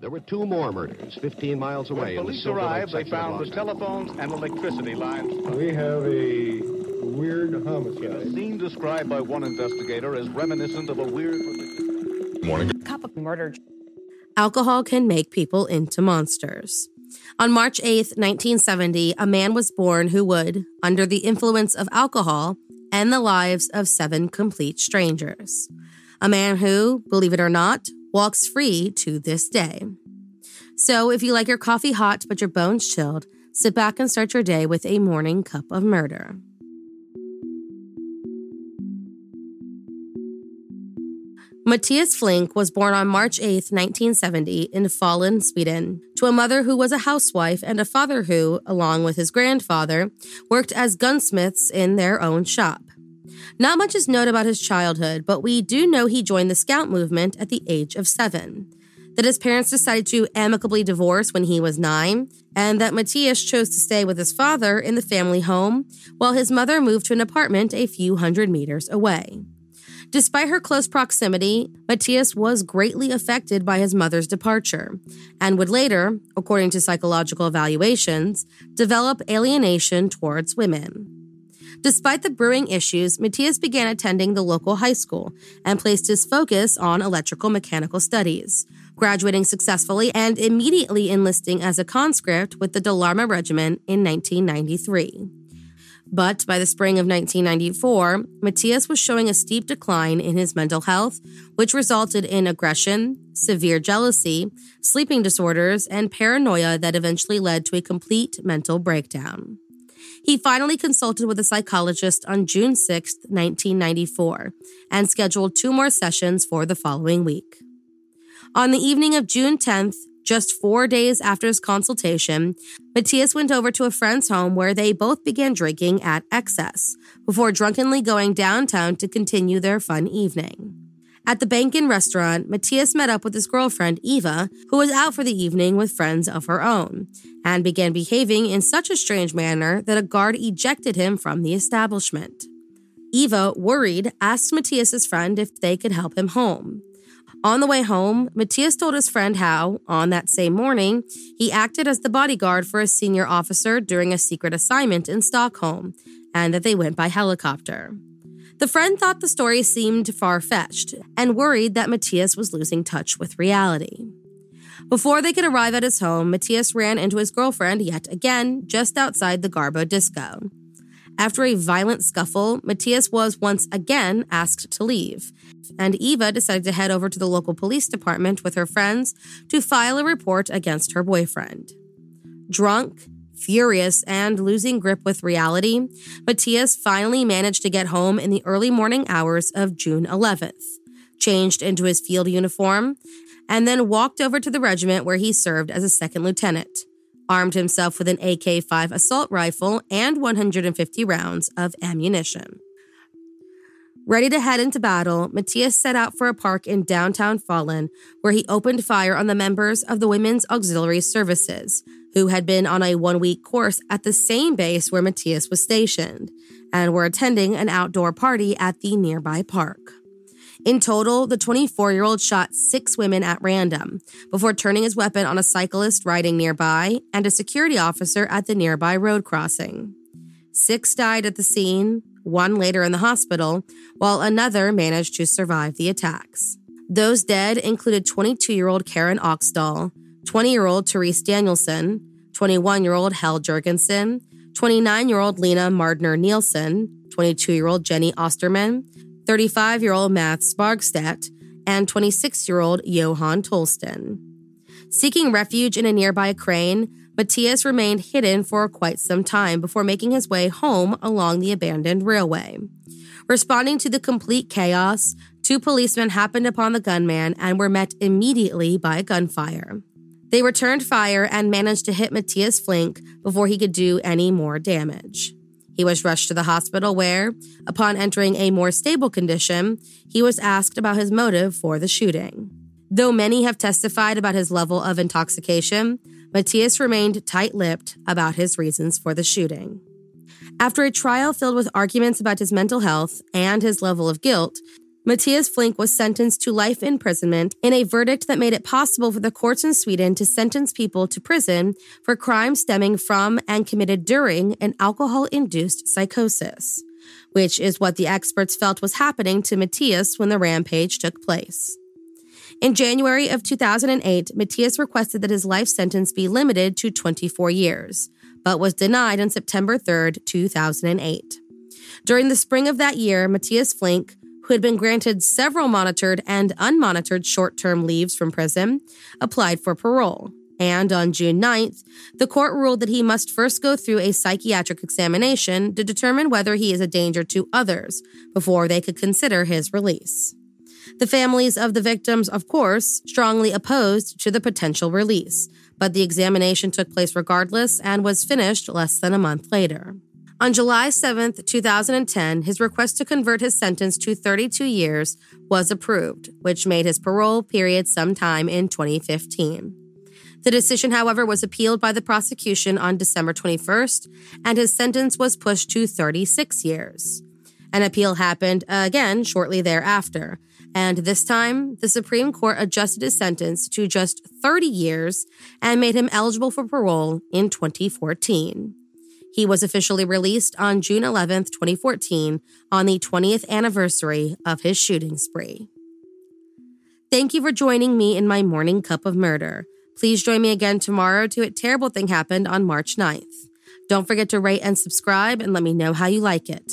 there were two more murders 15 miles away. When police arrived, they found the telephones and electricity lines. We have a weird homicide. A scene described by one investigator as reminiscent of a weird. Morning. Cup of murder. Alcohol can make people into monsters. On March 8, 1970, a man was born who would, under the influence of alcohol, end the lives of seven complete strangers. A man who, believe it or not, walks free to this day. So, if you like your coffee hot but your bones chilled, sit back and start your day with a morning cup of murder. Matthias Flink was born on March 8, 1970, in Falun, Sweden, to a mother who was a housewife and a father who, along with his grandfather, worked as gunsmiths in their own shop. Not much is known about his childhood, but we do know he joined the Scout movement at the age of seven. That his parents decided to amicably divorce when he was nine, and that Matthias chose to stay with his father in the family home while his mother moved to an apartment a few hundred meters away. Despite her close proximity, Matthias was greatly affected by his mother's departure and would later, according to psychological evaluations, develop alienation towards women. Despite the brewing issues, Matthias began attending the local high school and placed his focus on electrical mechanical studies, graduating successfully and immediately enlisting as a conscript with the Dalarna Regiment in 1993. But by the spring of 1994, Matthias was showing a steep decline in his mental health, which resulted in aggression, severe jealousy, sleeping disorders, and paranoia that eventually led to a complete mental breakdown. He finally consulted with a psychologist on June 6, 1994, and scheduled two more sessions for the following week. On the evening of June 10th, just four days after his consultation, Matthias went over to a friend's home where they both began drinking at excess before drunkenly going downtown to continue their fun evening. At the Bank-Inn restaurant, Matthias met up with his girlfriend, Eva, who was out for the evening with friends of her own, and began behaving in such a strange manner that a guard ejected him from the establishment. Eva, worried, asked Matthias's friend if they could help him home. On the way home, Matthias told his friend how, on that same morning, he acted as the bodyguard for a senior officer during a secret assignment in Stockholm, and that they went by helicopter. The friend thought the story seemed far fetched and worried that Matthias was losing touch with reality. Before they could arrive at his home, Matthias ran into his girlfriend yet again just outside the Garbo disco. After a violent scuffle, Matthias was once again asked to leave, and Eva decided to head over to the local police department with her friends to file a report against her boyfriend. Drunk, furious, and losing grip with reality, Matthias finally managed to get home in the early morning hours of June 11th, changed into his field uniform, and then walked over to the regiment where he served as a second lieutenant. Armed himself with an AK 5 assault rifle and 150 rounds of ammunition. Ready to head into battle, Matthias set out for a park in downtown Falun, where he opened fire on the members of the Women's Auxiliary Services, who had been on a one week course at the same base where Matthias was stationed, and were attending an outdoor party at the nearby park. In total, the 24 year old shot six women at random before turning his weapon on a cyclist riding nearby and a security officer at the nearby road crossing. Six died at the scene, one later in the hospital, while another managed to survive the attacks. Those dead included 22 year old Karen Oxdahl, 20 year old Therese Danielson, 21 year old Hel Jurgensen, 29 year old Lena Mardner Nielsen, 22 year old Jenny Osterman, 35 year old Mats Spargstedt, and 26 year old Johan Tolsten. Seeking refuge in a nearby crane, Matthias remained hidden for quite some time before making his way home along the abandoned railway. Responding to the complete chaos, two policemen happened upon the gunman and were met immediately by gunfire. They returned fire and managed to hit Matthias Flink before he could do any more damage. He was rushed to the hospital where, upon entering a more stable condition, he was asked about his motive for the shooting. Though many have testified about his level of intoxication, Matthias remained tight lipped about his reasons for the shooting. After a trial filled with arguments about his mental health and his level of guilt, Matthias Flink was sentenced to life imprisonment in a verdict that made it possible for the courts in Sweden to sentence people to prison for crimes stemming from and committed during an alcohol induced psychosis, which is what the experts felt was happening to Matthias when the rampage took place. In January of 2008, Matthias requested that his life sentence be limited to 24 years, but was denied on September 3, 2008. During the spring of that year, Matthias Flink, who had been granted several monitored and unmonitored short term leaves from prison, applied for parole. And on June 9th, the court ruled that he must first go through a psychiatric examination to determine whether he is a danger to others before they could consider his release. The families of the victims, of course, strongly opposed to the potential release, but the examination took place regardless and was finished less than a month later. On July 7, 2010, his request to convert his sentence to 32 years was approved, which made his parole period sometime in 2015. The decision, however, was appealed by the prosecution on December 21st, and his sentence was pushed to 36 years. An appeal happened again shortly thereafter, and this time, the Supreme Court adjusted his sentence to just 30 years and made him eligible for parole in 2014. He was officially released on June 11, 2014, on the 20th anniversary of his shooting spree. Thank you for joining me in my morning cup of murder. Please join me again tomorrow to A Terrible Thing Happened on March 9th. Don't forget to rate and subscribe and let me know how you like it.